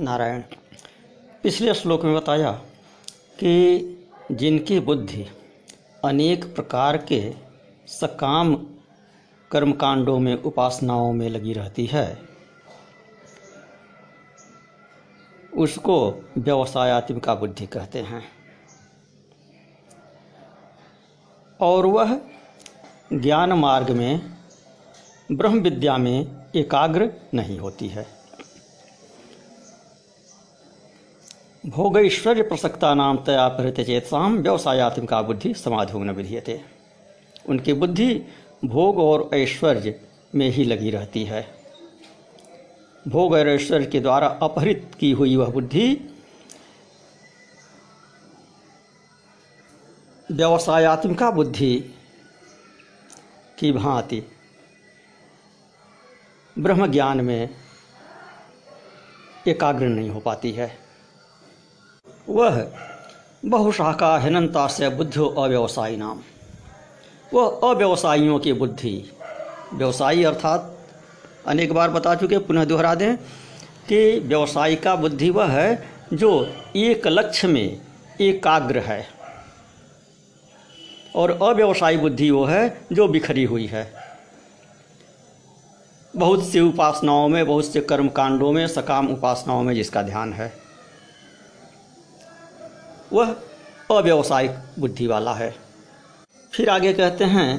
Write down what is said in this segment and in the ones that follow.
नारायण, पिछले श्लोक में बताया कि जिनकी बुद्धि अनेक प्रकार के सकाम कर्मकांडों में, उपासनाओं में लगी रहती है, उसको व्यवसायात्मिका बुद्धि कहते हैं। और वह ज्ञान मार्ग में, ब्रह्म विद्या में एकाग्र नहीं होती है। भोग ऐश्वर्य प्रसक्ता नाम तया प्रहृत चेतसाम व्यवसायात्मिका बुद्धि समाधो न विधीयते। उनकी बुद्धि भोग और ऐश्वर्य में ही लगी रहती है। भोग और ऐश्वर्य के द्वारा अपहृत की हुई वह बुद्धि व्यवसायात्मिका बुद्धि की भांति ब्रह्म ज्ञान में एकाग्र नहीं हो पाती है। वह बहुशाखा हिनंता से बुद्धो अव्यवसायी नाम। वह अव्यवसायियों की बुद्धि। व्यवसायी अर्थात, अनेक बार बता चुके, पुनः दोहरा दें, कि व्यवसायी का बुद्धि वह है जो एक लक्ष्य में एकाग्र है। और अव्यवसायी बुद्धि वो है जो बिखरी हुई है। बहुत सी उपासनाओं में, बहुत से कर्म कांडों में, सकाम उपासनाओं में जिसका ध्यान है। वह अव्यवसायिक बुद्धि वाला है। फिर आगे कहते हैं,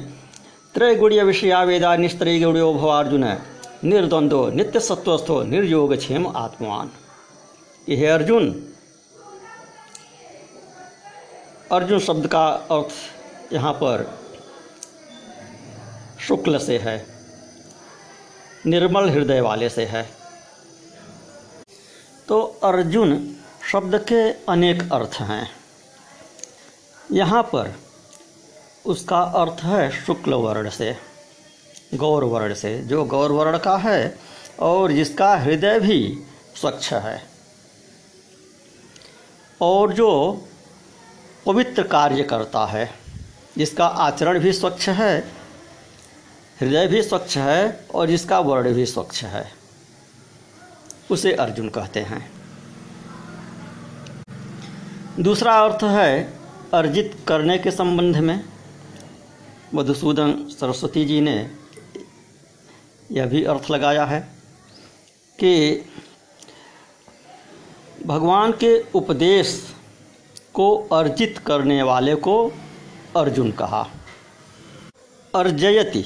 त्रैगुड़ीय विषया वेदा निस्त्रय गुड़ियो भवार्जुन निर्द्वंदो नित्य सत्वस्थो निर्योग क्षेम आत्मान यह अर्जुन। अर्जुन शब्द का अर्थ यहाँ पर शुक्ल से है, निर्मल हृदय वाले से है। तो अर्जुन शब्द के अनेक अर्थ हैं। यहाँ पर उसका अर्थ है शुक्ल वर्ण से, गौर वर्ण से। जो गौर वर्ण का है और जिसका हृदय भी स्वच्छ है। और जो पवित्र कार्य करता है, जिसका आचरण भी स्वच्छ है, हृदय भी स्वच्छ है और जिसका वर्ण भी स्वच्छ है, उसे अर्जुन कहते हैं। दूसरा अर्थ है अर्जित करने के संबंध में। मधुसूदन सरस्वती जी ने यह भी अर्थ लगाया है कि भगवान के उपदेश को अर्जित करने वाले को अर्जुन कहा। अर्जयति,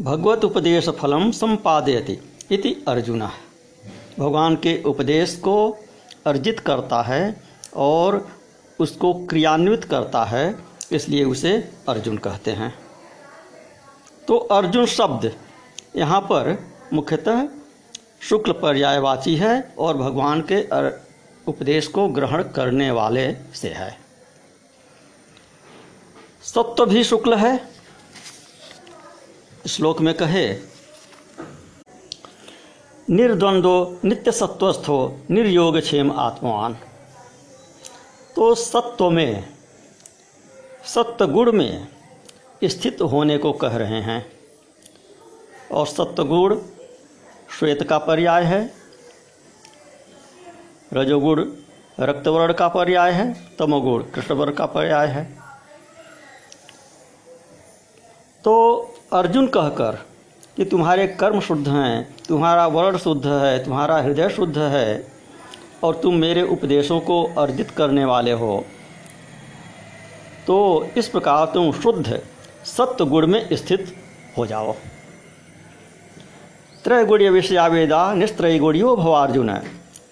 भगवत उपदेश फलम संपादयति इति अर्जुन। भगवान के उपदेश को अर्जित करता है और उसको क्रियान्वित करता है, इसलिए उसे अर्जुन कहते हैं। तो अर्जुन शब्द यहाँ पर मुख्यतः शुक्ल पर्यायवाची है और भगवान के उपदेश को ग्रहण करने वाले से है। सत्व भी शुक्ल है। श्लोक में कहे निर्द्वंदो नित्य सत्वस्थो निर्योग क्षेम आत्मान तो सत्व में सत्य गुण में स्थित होने को कह रहे हैं। और सत्वगुण श्वेत का पर्याय है, रजोगुण रक्तवर्ण का पर्याय है, तमोगुण कृष्णवर्ण का पर्याय है। तो अर्जुन कहकर कि तुम्हारे कर्म शुद्ध हैं, तुम्हारा वर्ण शुद्ध है, तुम्हारा हृदय शुद्ध है, और तुम मेरे उपदेशों को अर्जित करने वाले हो। तो इस प्रकार तुम शुद्ध, सत्य गुण में स्थित हो जाओ। त्रैगुण्य विषयावेदा निस्त्रैगुणियो भवार्जुन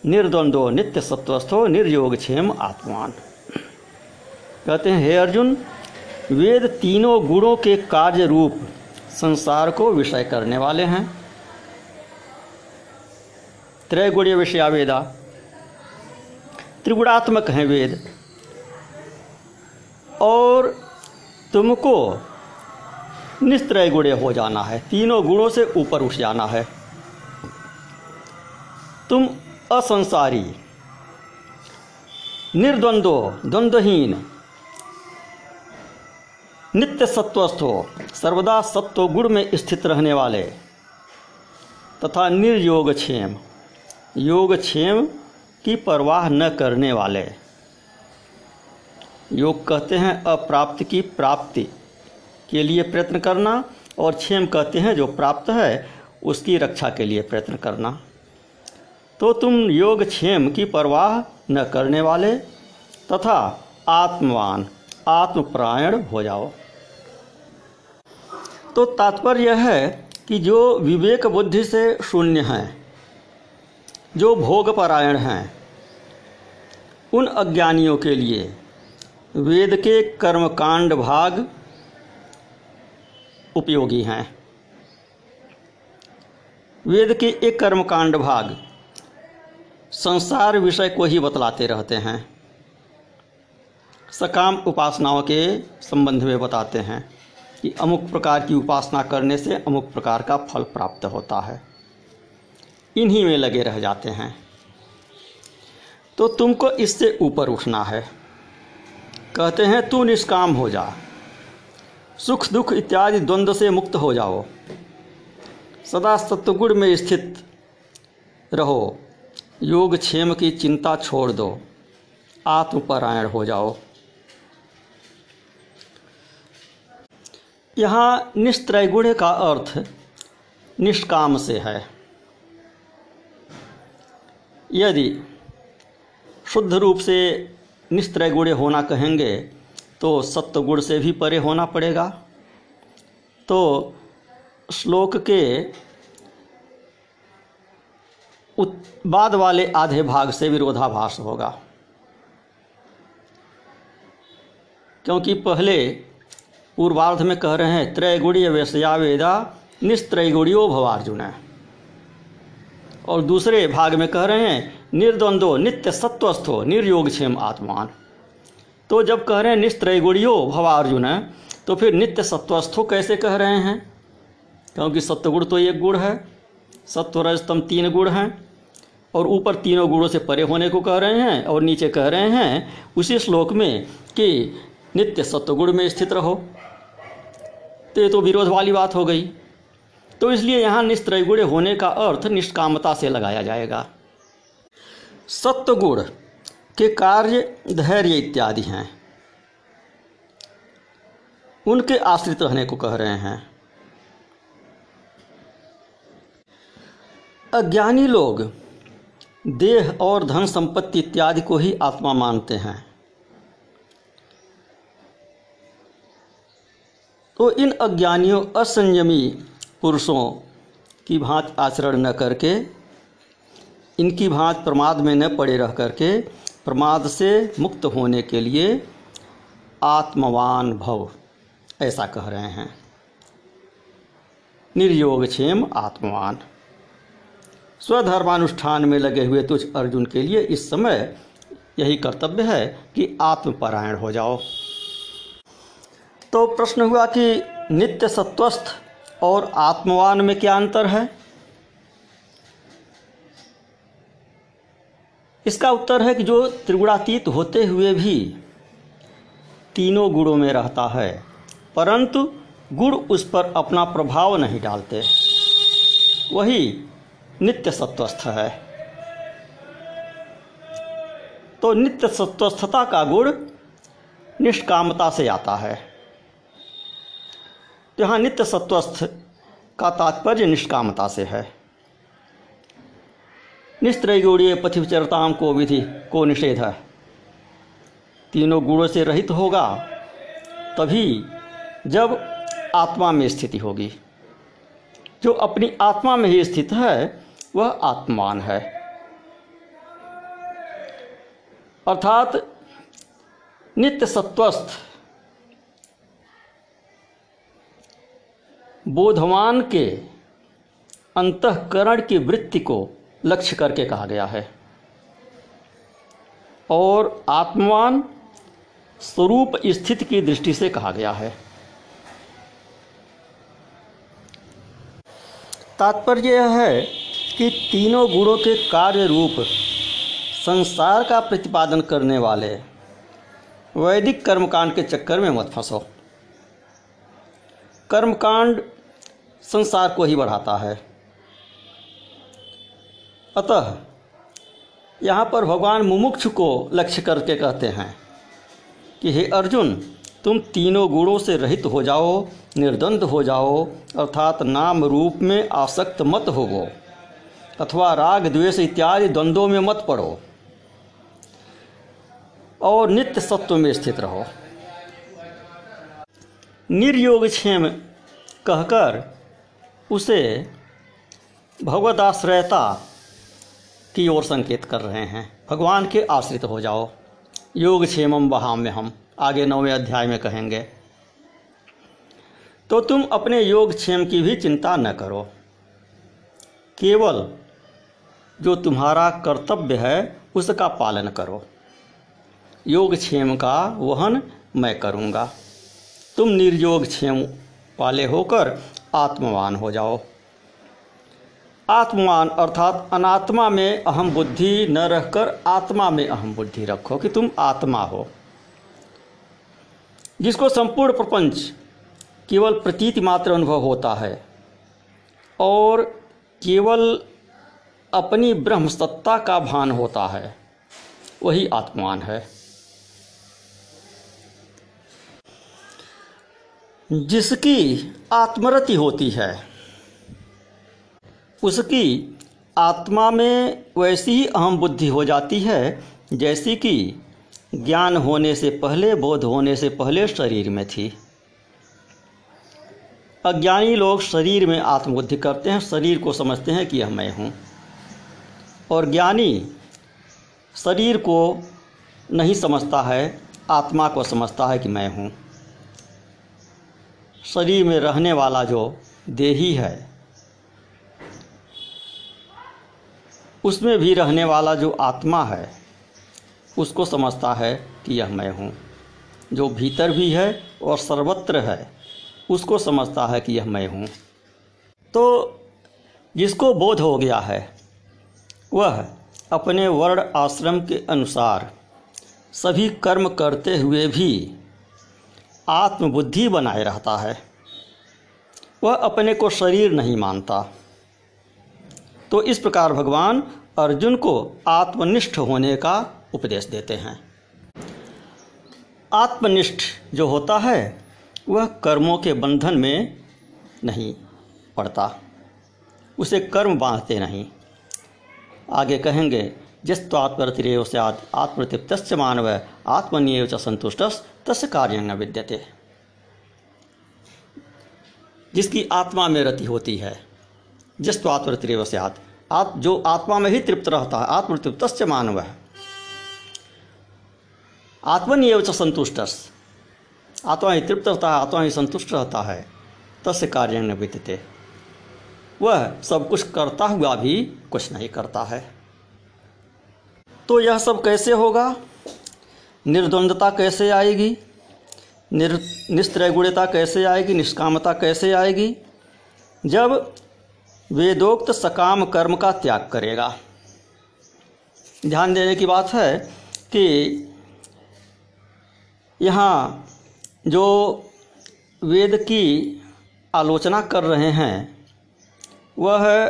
निर्द्वंदो नित्य सत्वस्थो निर्योग क्षेम आत्मान। कहते हैं, हे अर्जुन, वेद तीनों गुणों के कार्य रूप संसार को विषय करने वाले हैं। त्रैगुणीय विषया वेदा। त्रिगुणात्मक हैं वेद। और तुमको निस्त्रय गुणे हो जाना है। तीनों गुणों से ऊपर उठ जाना है। तुम असंसारी निर्द्वंदो द्वंद्वहीन नित्य सत्वस्थ हो, सर्वदा सत्व गुण में स्थित रहने वाले। तथा निर्योग क्षेम योगक्षेम की परवाह न करने वाले। योग कहते हैं अप्राप्त की प्राप्ति के लिए प्रयत्न करना और क्षेम कहते हैं जो प्राप्त है, उसकी रक्षा के लिए प्रयत्न करना। तो तुम योग क्षेम की परवाह न करने वाले तथा आत्मवान, आत्मपरायण हो जाओ। तो तात्पर्य यह है कि जो विवेक बुद्धि से शून्य हैं, जो भोगपरायण हैं, उन अज्ञानियों के लिए वेद के कर्मकांड भाग उपयोगी हैं। वेद के एक कर्मकांड भाग संसार विषय को ही बतलाते रहते हैं। सकाम उपासनाओं के संबंध में बताते हैं। कि अमुक प्रकार की उपासना करने से अमुक प्रकार का फल प्राप्त होता है। इन्हीं में लगे रह जाते हैं। तो तुमको इससे ऊपर उठना है। कहते हैं, तू निष्काम हो जा। सुख, दुख इत्यादि द्वंद्व से मुक्त हो जाओ। सदा सत्वगुण में स्थित रहो। योग, क्षेम की चिंता छोड़ दो। आत्मपरायण हो जाओ। यहाँ निस्त्रैगुण का अर्थ निष्काम से है। यदि शुद्ध रूप से निस्त्रैगुण होना कहेंगे तो सत्वगुण से भी परे होना पड़ेगा। तो श्लोक के बाद वाले आधे भाग से विरोधाभास होगा। क्योंकि पहले पूर्वार्ध में कह रहे हैं, त्रैगुणीय वैश्या वेदा निस्त्रैगुणियो भवार्जुन। और दूसरे भाग में कह रहे हैं, निर्द्वंदो नित्य सत्वस्थो निर्योगक्षेम आत्मान। तो जब कह रहे हैं, निस्त्रैगुणियो भवार्जुन तो फिर नित्य सत्वस्थो कैसे कह रहे हैं? क्योंकि सत्वगुण तो एक गुण है सत्व रजतम तीन गुण हैं, और ऊपर तीनों गुणों से परे होने को कह रहे हैं, और नीचे कह रहे हैं, उसी श्लोक में कि नित्य सत्वगुण में स्थित रहो। तो ये तो विरोध वाली बात हो गई। तो इसलिए यहाँ निस्त्रैगुण होने का अर्थ निष्कामता से लगाया जाएगा। सत्वगुण के कार्य, धैर्य इत्यादि हैं। उनके आश्रित रहने को कह रहे हैं। अज्ञानी लोग देह और धन संपत्ति इत्यादि को ही आत्मा मानते हैं। तो इन अज्ञानियों, असंयमी पुरुषों की भांत आचरण न करके, इनकी भांत प्रमाद में न पड़े रह करके, प्रमाद से मुक्त होने के लिए आत्मवान भव, ऐसा कह रहे हैं। निर्योग क्षेम आत्मवान। स्वधर्मानुष्ठान में लगे हुए तुझ अर्जुन के लिए इस समय यही कर्तव्य है कि आत्मपरायण हो जाओ। तो प्रश्न हुआ कि नित्य सत्वस्थ और आत्मवान में क्या अंतर है? इसका उत्तर है कि जो त्रिगुणातीत होते हुए भी तीनों गुणों में रहता है, परंतु गुण उस पर अपना प्रभाव नहीं डालते। वही नित्य सत्वस्थ है। तो नित्य सत्वस्थता का गुण निष्कामता से आता है। यहाँ नित्य सत्वस्थ का तात्पर्य निष्कामता से है। निस्त्रैगुणीय पथिचरताम को विधि को निषेध है। तीनों गुणों से रहित होगा, तभी जब आत्मा में स्थिति होगी। जो अपनी आत्मा में ही स्थित है, वह आत्मान है। अर्थात नित्य सत्वस्थ बोधवान के अंतकरण की वृत्ति को लक्ष्य करके कहा गया है। और आत्मवान स्वरूप स्थिति की दृष्टि से कहा गया है। तात्पर्य यह है कि तीनों गुणों के कार्य रूप संसार का प्रतिपादन करने वाले वैदिक कर्मकांड के चक्कर में मत फंसो। कर्मकांड संसार को ही बढ़ाता है। अतः यहाँ पर भगवान मुमुक्ष को लक्ष्य करके कहते हैं कि हे अर्जुन, तुम तीनों गुणों से रहित हो जाओ, निर्द्वंद हो जाओ, अर्थात नाम रूप में आसक्त मत होवो, अथवा राग, द्वेष इत्यादि द्वंद्वों में मत पड़ो और नित्य सत्व में स्थित रहो। निर्योगक्षेम कहकर उसे भगवदाश्रयता की ओर संकेत कर रहे हैं। भगवान के आश्रित हो जाओ। योगक्षेमम वहाँ में हम आगे नौवें अध्याय में कहेंगे तो तुम अपने योगक्षेम की भी चिंता न करो। केवल जो तुम्हारा कर्तव्य है, उसका पालन करो। योगक्षेम का वहन मैं करूँगा। तुम निर्योग क्षेम वाले होकर आत्मवान हो जाओ। आत्मवान अर्थात अनात्मा में अहम बुद्धि न रहकर आत्मा में अहम बुद्धि रखो कि तुम आत्मा हो। जिसको संपूर्ण प्रपंच केवल प्रतीति मात्र अनुभव होता है और केवल अपनी ब्रह्म सत्ता का भान होता है, वही आत्मान है। जिसकी आत्मरति होती है, उसकी आत्मा में वैसी ही अहम बुद्धि हो जाती है, जैसी कि ज्ञान होने से पहले, बोध होने से पहले शरीर में थी। अज्ञानी लोग शरीर में आत्मबुद्धि करते हैं, शरीर को समझते हैं कि यह मैं हूँ। और ज्ञानी शरीर को नहीं समझता है, आत्मा को समझता है कि मैं हूँ। शरीर में रहने वाला जो देही है, उसमें भी रहने वाला जो आत्मा है, उसको समझता है कि यह मैं हूँ। जो भीतर भी है और सर्वत्र है, उसको समझता है कि यह मैं हूँ। तो जिसको बोध हो गया है, वह अपने वर्ण आश्रम के अनुसार सभी कर्म करते हुए भी आत्मबुद्धि बनाए रहता है। वह अपने को शरीर नहीं मानता। तो इस प्रकार भगवान अर्जुन को आत्मनिष्ठ होने का उपदेश देते हैं। आत्मनिष्ठ जो होता है, वह कर्मों के बंधन में नहीं पड़ता। उसे कर्म बांधते नहीं। आगे कहेंगे जिस्वात्मरतिरेव से आत्मतृप्त मानव आत्मनिय संतुष्ट तस् कार्य न विद्यते। जिसकी आत्मा में रति होती है जिस्वात्मरतिरेव से आप जो आत्मा में ही तृप्त रहता है आत्मतृप्त मानव है आत्मनिय च संतुष्ट आत्मा ही तृप्त रहता है, आत्मा ही संतुष्ट रहता है, तस्य कार्य न विद्यते। वह सब कुछ करता हुआ भी कुछ नहीं करता है। तो यह सब कैसे होगा? निर्द्वंदता कैसे आएगी? निर निस्त्रैगुणता कैसे आएगी? निष्कामता कैसे आएगी? जब वेदोक्त सकाम कर्म का त्याग करेगा। ध्यान देने की बात है कि यहाँ जो वेद की आलोचना कर रहे हैं, वह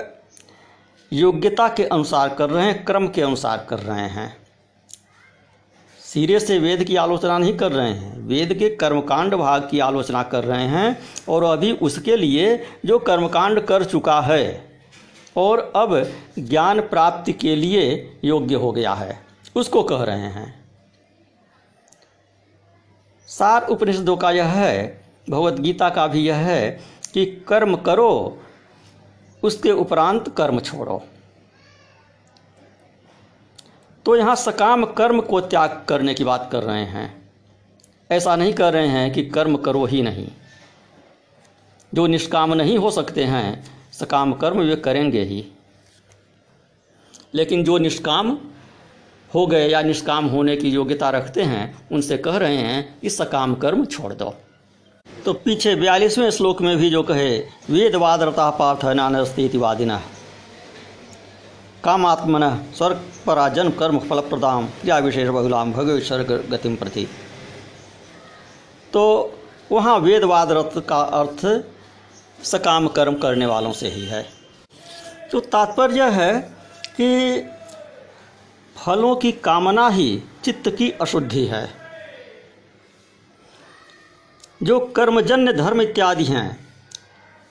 योग्यता के अनुसार कर रहे हैं, क्रम के अनुसार कर रहे हैं। सिरे से वेद की आलोचना नहीं कर रहे हैं। वेद के कर्मकांड भाग की आलोचना कर रहे हैं और अभी उसके लिए जो कर्मकांड कर चुका है और अब ज्ञान प्राप्ति के लिए योग्य हो गया है, उसको कह रहे हैं। सार उपनिषदों का यह है, भगवत गीता का भी यह है कि कर्म करो उसके उपरांत कर्म छोड़ो। तो यहाँ सकाम कर्म को त्याग करने की बात कर रहे हैं। ऐसा नहीं कर रहे हैं कि कर्म करो ही नहीं। जो निष्काम नहीं हो सकते हैं, सकाम कर्म वे करेंगे ही। लेकिन जो निष्काम हो गए या निष्काम होने की योग्यता रखते हैं, उनसे कह रहे हैं कि सकाम कर्म छोड़ दो। तो पीछे बयालीसवें श्लोक में भी जो कहे वेदवाद रता पार्थ नानस्ती वादिना। कामात्मन स्वर्ग पराजन कर्म फल प्रदान क्रिया विशेष बहुलाम भगवेश्वर गतिम प्रति। तो वहाँ वेदवाद रत का अर्थ सकाम कर्म करने वालों से ही है। तो तात्पर्य है कि फलों की कामना ही चित्त की अशुद्धि है। जो कर्मजन्य धर्म इत्यादि हैं,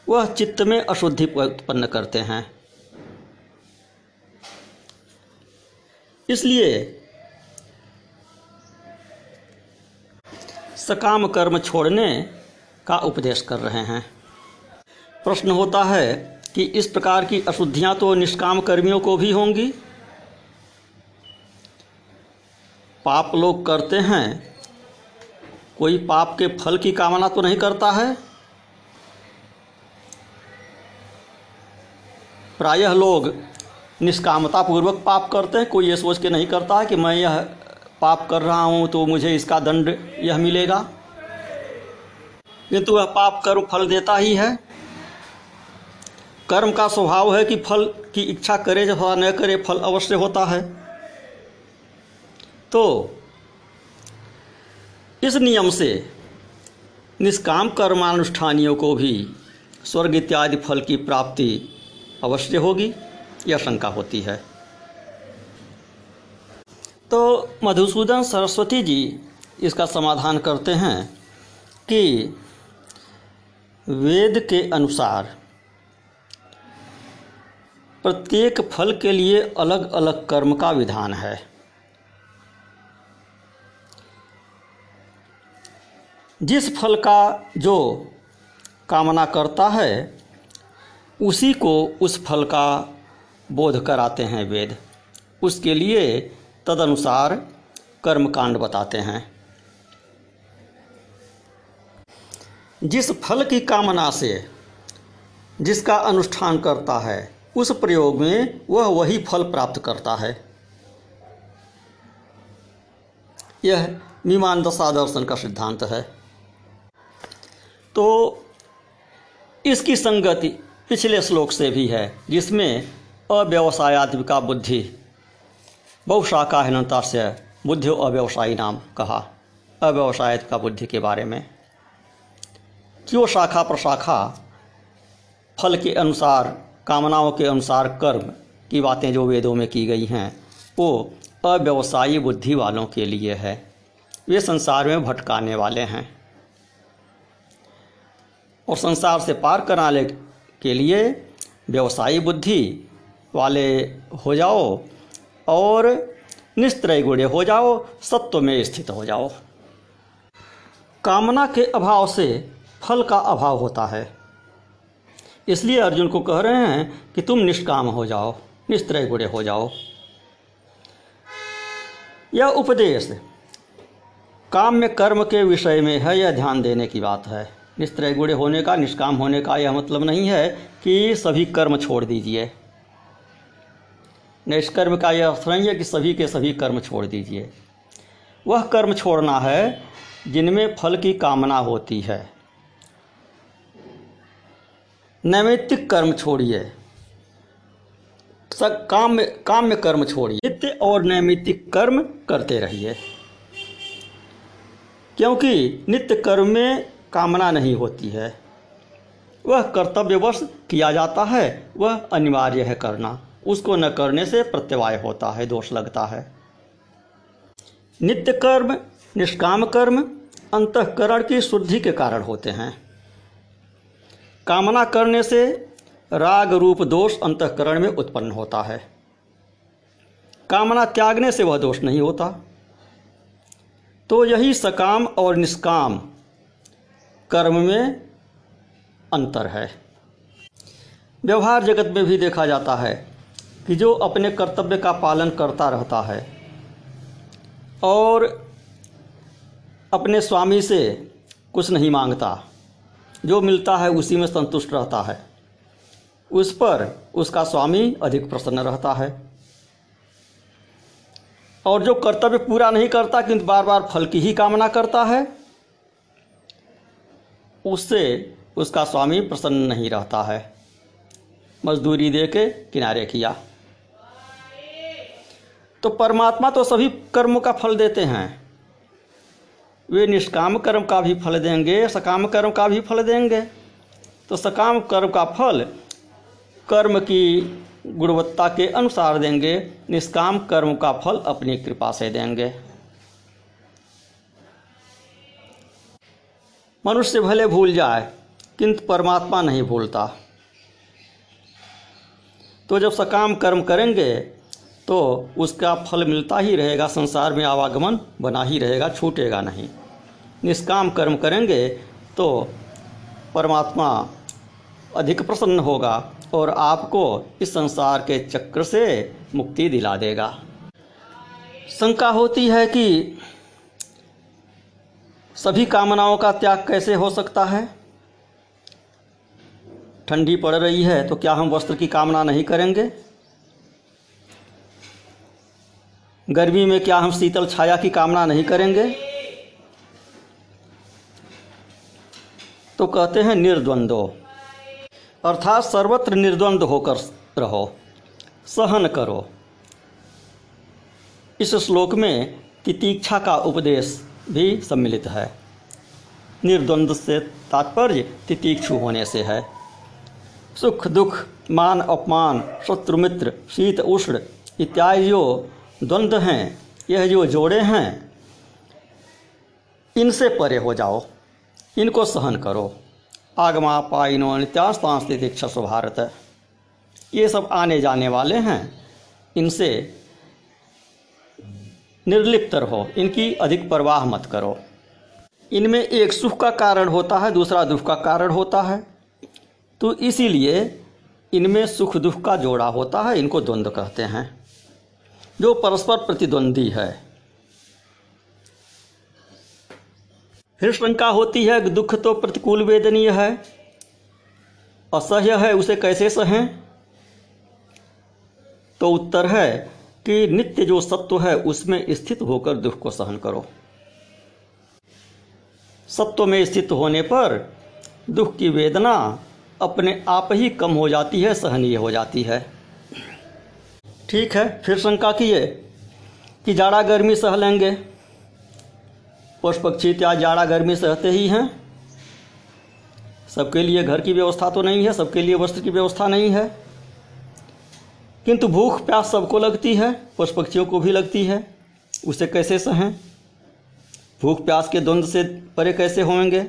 वह चित्त में अशुद्धि उत्पन्न करते हैं। इसलिए सकाम कर्म छोड़ने का उपदेश कर रहे हैं। प्रश्न होता है कि इस प्रकार की अशुद्धियाँ तो निष्काम कर्मियों को भी होंगी? पाप लोग करते हैं कोई पाप के फल की कामना तो नहीं करता है? प्रायः लोग निष्कामता पूर्वक पाप करते हैं। कोई ये सोच के नहीं करता है कि मैं यह पाप कर रहा हूँ तो मुझे इसका दंड यह मिलेगा। किंतु वह पाप कर्म फल देता ही है। कर्म का स्वभाव है कि फल की इच्छा करे अथवा न करे, फल अवश्य होता है। तो इस नियम से निष्काम कर्मानुष्ठानियों को भी स्वर्ग इत्यादि फल की प्राप्ति अवश्य होगी, यह शंका होती है। तो मधुसूदन सरस्वती जी इसका समाधान करते हैं कि वेद के अनुसार प्रत्येक फल के लिए अलग अलग कर्म का विधान है। जिस फल का जो कामना करता है, उसी को उस फल का बोध कराते हैं वेद। उसके लिए तदनुसार कर्मकांड बताते हैं। जिस फल की कामना से जिसका अनुष्ठान करता है, उस प्रयोग में वह वही फल प्राप्त करता है। यह मीमांसा दर्शन का सिद्धांत है। तो इसकी संगति पिछले श्लोक से भी है, जिसमें अव्यवसायात्मिका बुद्धि बहुशाखा हिनता से बुद्धि अव्यवसायी नाम कहा अव्यवसायत का बुद्धि के बारे में। क्यों शाखा प्रशाखा फल के अनुसार, कामनाओं के अनुसार कर्म की बातें जो वेदों में की गई हैं, वो अव्यवसायी बुद्धि वालों के लिए है। वे संसार में भटकाने वाले हैं। और संसार से पार कराने के लिए व्यवसायी बुद्धि वाले हो जाओ और निस्त्रय गुणे हो जाओ, सत्व में स्थित हो जाओ। कामना के अभाव से फल का अभाव होता है। इसलिए अर्जुन को कह रहे हैं कि तुम निष्काम हो जाओ, निस्त्रय गुणे हो जाओ। यह उपदेश। काम में कर्म के विषय में है, यह ध्यान देने की बात है। निस्त्रय गुणे होने का, निष्काम होने का यह मतलब नहीं है कि सभी कर्म छोड़ दीजिए। निष्कर्म का यह अर्थ नहीं है कि सभी के सभी कर्म छोड़ दीजिए। वह कर्म छोड़ना है जिनमें फल की कामना होती है। नैमित्तिक कर्म छोड़िए। सब काम में काम में कर्म छोड़िए। नित्य और नैमित्तिक कर्म करते रहिए। क्योंकि नित्य कर्म में कामना नहीं होती है। वह कर्तव्यवश किया जाता है। वह अनिवार्य है करना। उसको न करने से प्रत्यवाय होता है, दोष लगता है। नित्य कर्म, निष्काम कर्म, अंतकरण की शुद्धि के कारण होते हैं। कामना करने से राग रूप दोष अंतकरण में उत्पन्न होता है। कामना त्यागने से वह दोष नहीं होता। तो यही सकाम और निष्काम कर्म में अंतर है। व्यवहार जगत में भी देखा जाता है कि जो अपने कर्तव्य का पालन करता रहता है और अपने स्वामी से कुछ नहीं माँगता, जो मिलता है उसी में संतुष्ट रहता है। उस पर उसका स्वामी अधिक प्रसन्न रहता है। और जो कर्तव्य पूरा नहीं करता, किंतु बार बार फल की ही कामना करता है उससे उसका स्वामी प्रसन्न नहीं रहता है। मजदूरी दे के किनारे किया। तो परमात्मा तो सभी कर्मों का फल देते हैं। वे निष्काम कर्म का भी फल देंगे, सकाम कर्म का भी फल देंगे। तो सकाम कर्म का फल कर्म की गुणवत्ता के अनुसार देंगे, निष्काम कर्म का फल अपनी कृपा से देंगे। मनुष्य भले भूल जाए, किंतु परमात्मा नहीं भूलता। तो जब सकाम कर्म करेंगे तो उसका फल मिलता ही रहेगा, संसार में आवागमन बना ही रहेगा, छूटेगा नहीं। निष्काम कर्म करेंगे तो परमात्मा अधिक प्रसन्न होगा और आपको इस संसार के चक्र से मुक्ति दिला देगा। शंका होती है कि सभी कामनाओं का त्याग कैसे हो सकता है? ठंडी पड़ रही है तो क्या हम वस्त्र की कामना नहीं करेंगे? गर्मी में क्या हम शीतल छाया की कामना नहीं करेंगे? तो कहते हैं, निर्द्वंदो। अर्थात सर्वत्र निर्द्वंद होकर रहो, सहन करो। इस श्लोक में तितीक्षा का उपदेश भी सम्मिलित है। निर्द्वंद से तात्पर्य तितीक्षु होने से है। सुख, दुख, मान, अपमान, शत्रु, मित्र, शीत, उष्ण इत्यादि जो द्वंद्व हैं, यह जो जोड़े हैं, इनसे परे हो जाओ, इनको सहन करो। आगमा पाइनो नित्यास्तांस तितीक्षा भारत। ये सब आने जाने वाले हैं। इनसे निर्लिप्त रहो। इनकी अधिक परवाह मत करो। इनमें एक सुख का कारण होता है, दूसरा दुख का कारण होता है। तो इसीलिए इनमें सुख दुख का जोड़ा होता है, इनको द्वंद्व कहते हैं। जो परस्पर प्रतिद्वंदी है। फिर शंका होती है, दुख तो प्रतिकूल वेदनीय है। असह्य है, उसे कैसे सहें? तो उत्तर है कि नित्य जो सत्व है उसमें स्थित होकर दुख को सहन करो। सत्व में स्थित होने पर दुख की वेदना अपने आप ही कम हो जाती है, सहनीय हो जाती है। ठीक है, फिर शंका किए कि जाड़ा गर्मी सह लेंगे। पशु पक्षी इत्यादि जाड़ा गर्मी सहते ही हैं। सबके लिए घर की व्यवस्था तो नहीं है, सबके लिए वस्त्र की व्यवस्था नहीं है। किंतु भूख प्यास सबको लगती है पशु पक्षियों को भी लगती है। उसे कैसे सहें? भूख प्यास के द्वंद्व से परे कैसे होंगे?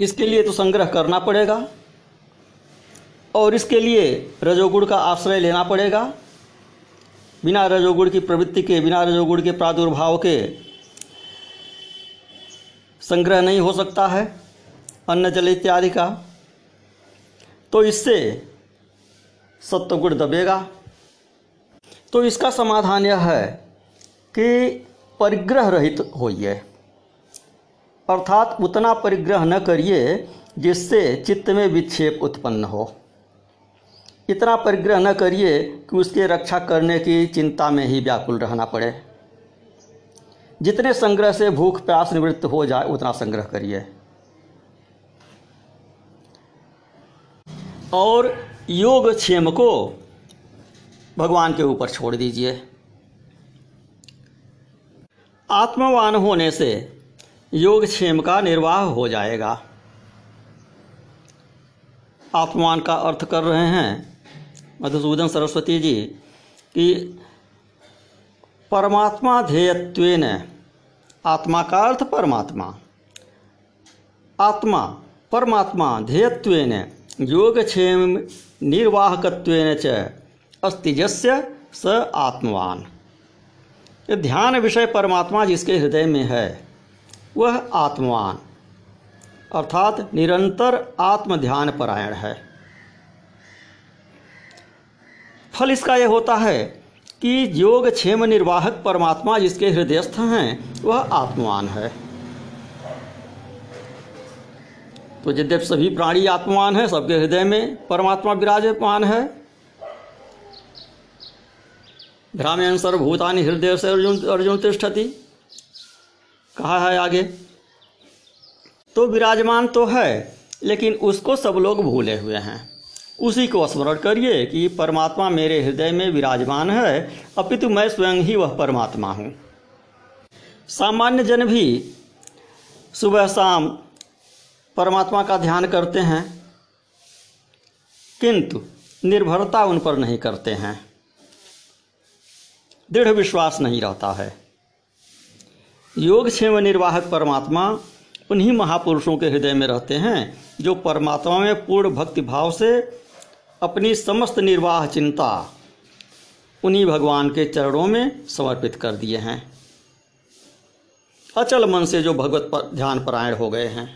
इसके लिए तो संग्रह करना पड़ेगा। और इसके लिए रजोगुण का आश्रय लेना पड़ेगा। बिना रजोगुण की प्रवृत्ति के, बिना रजोगुण के प्रादुर्भाव के संग्रह नहीं हो सकता है, अन्न, जल इत्यादि का। तो इससे सत्वगुण दबेगा। तो इसका समाधान यह है कि परिग्रह रहित होइए। अर्थात उतना परिग्रह न करिए जिससे चित्त में विक्षेप उत्पन्न हो। इतना परिग्रह न करिए कि उसकी रक्षा करने की चिंता में ही व्याकुल रहना पड़े। जितने संग्रह से भूख प्यास निवृत्त हो जाए, उतना संग्रह करिए। और योग क्षेम को भगवान के ऊपर छोड़ दीजिए। आत्मवान होने से योग क्षेम का निर्वाह हो जाएगा। आत्मवान का अर्थ कर रहे हैं मधुसूदन सरस्वती जी कि परमात्मा ध्येयत्वेन, आत्मा का अर्थ परमात्मा, आत्मा परमात्मा ध्येयत्वेन। योगक्षेम निर्वाहकत्वेन च अस्तिजस्य स आत्मवान। ध्यान विषय परमात्मा जिसके हृदय में है, वह आत्मवान, अर्थात निरंतर आत्म ध्यान परायण है। फल इसका यह होता है कि योग क्षेम निर्वाहक परमात्मा जिसके हृदयस्थ हैं, वह आत्मवान है। तो यद्यप सभी प्राणी आत्मवान है, सबके हृदय में परमात्मा विराजमान है। भ्राम्यन सर्वभूतानि हृदय से अर्जुन अर्जुन तिष्ठति। कहा है आगे? तो विराजमान तो है, लेकिन उसको सब लोग भूले हुए हैं। उसी को स्मरण करिए कि परमात्मा मेरे हृदय में विराजमान है, अपितु मैं स्वयं ही वह परमात्मा हूँ। सामान्य जन भी सुबह शाम परमात्मा का ध्यान करते हैं, किंतु निर्भरता उन पर नहीं करते हैं। दृढ़ विश्वास नहीं रहता है। योग क्षेम निर्वाहक परमात्मा उन्हीं महापुरुषों के हृदय में रहते हैं, जो परमात्मा में पूर्ण भक्ति भाव से अपनी समस्त निर्वाह चिंता उन्हीं भगवान के चरणों में समर्पित कर दिए हैं। अचल मन से जो भगवत पर ध्यान परायण हो गए हैं।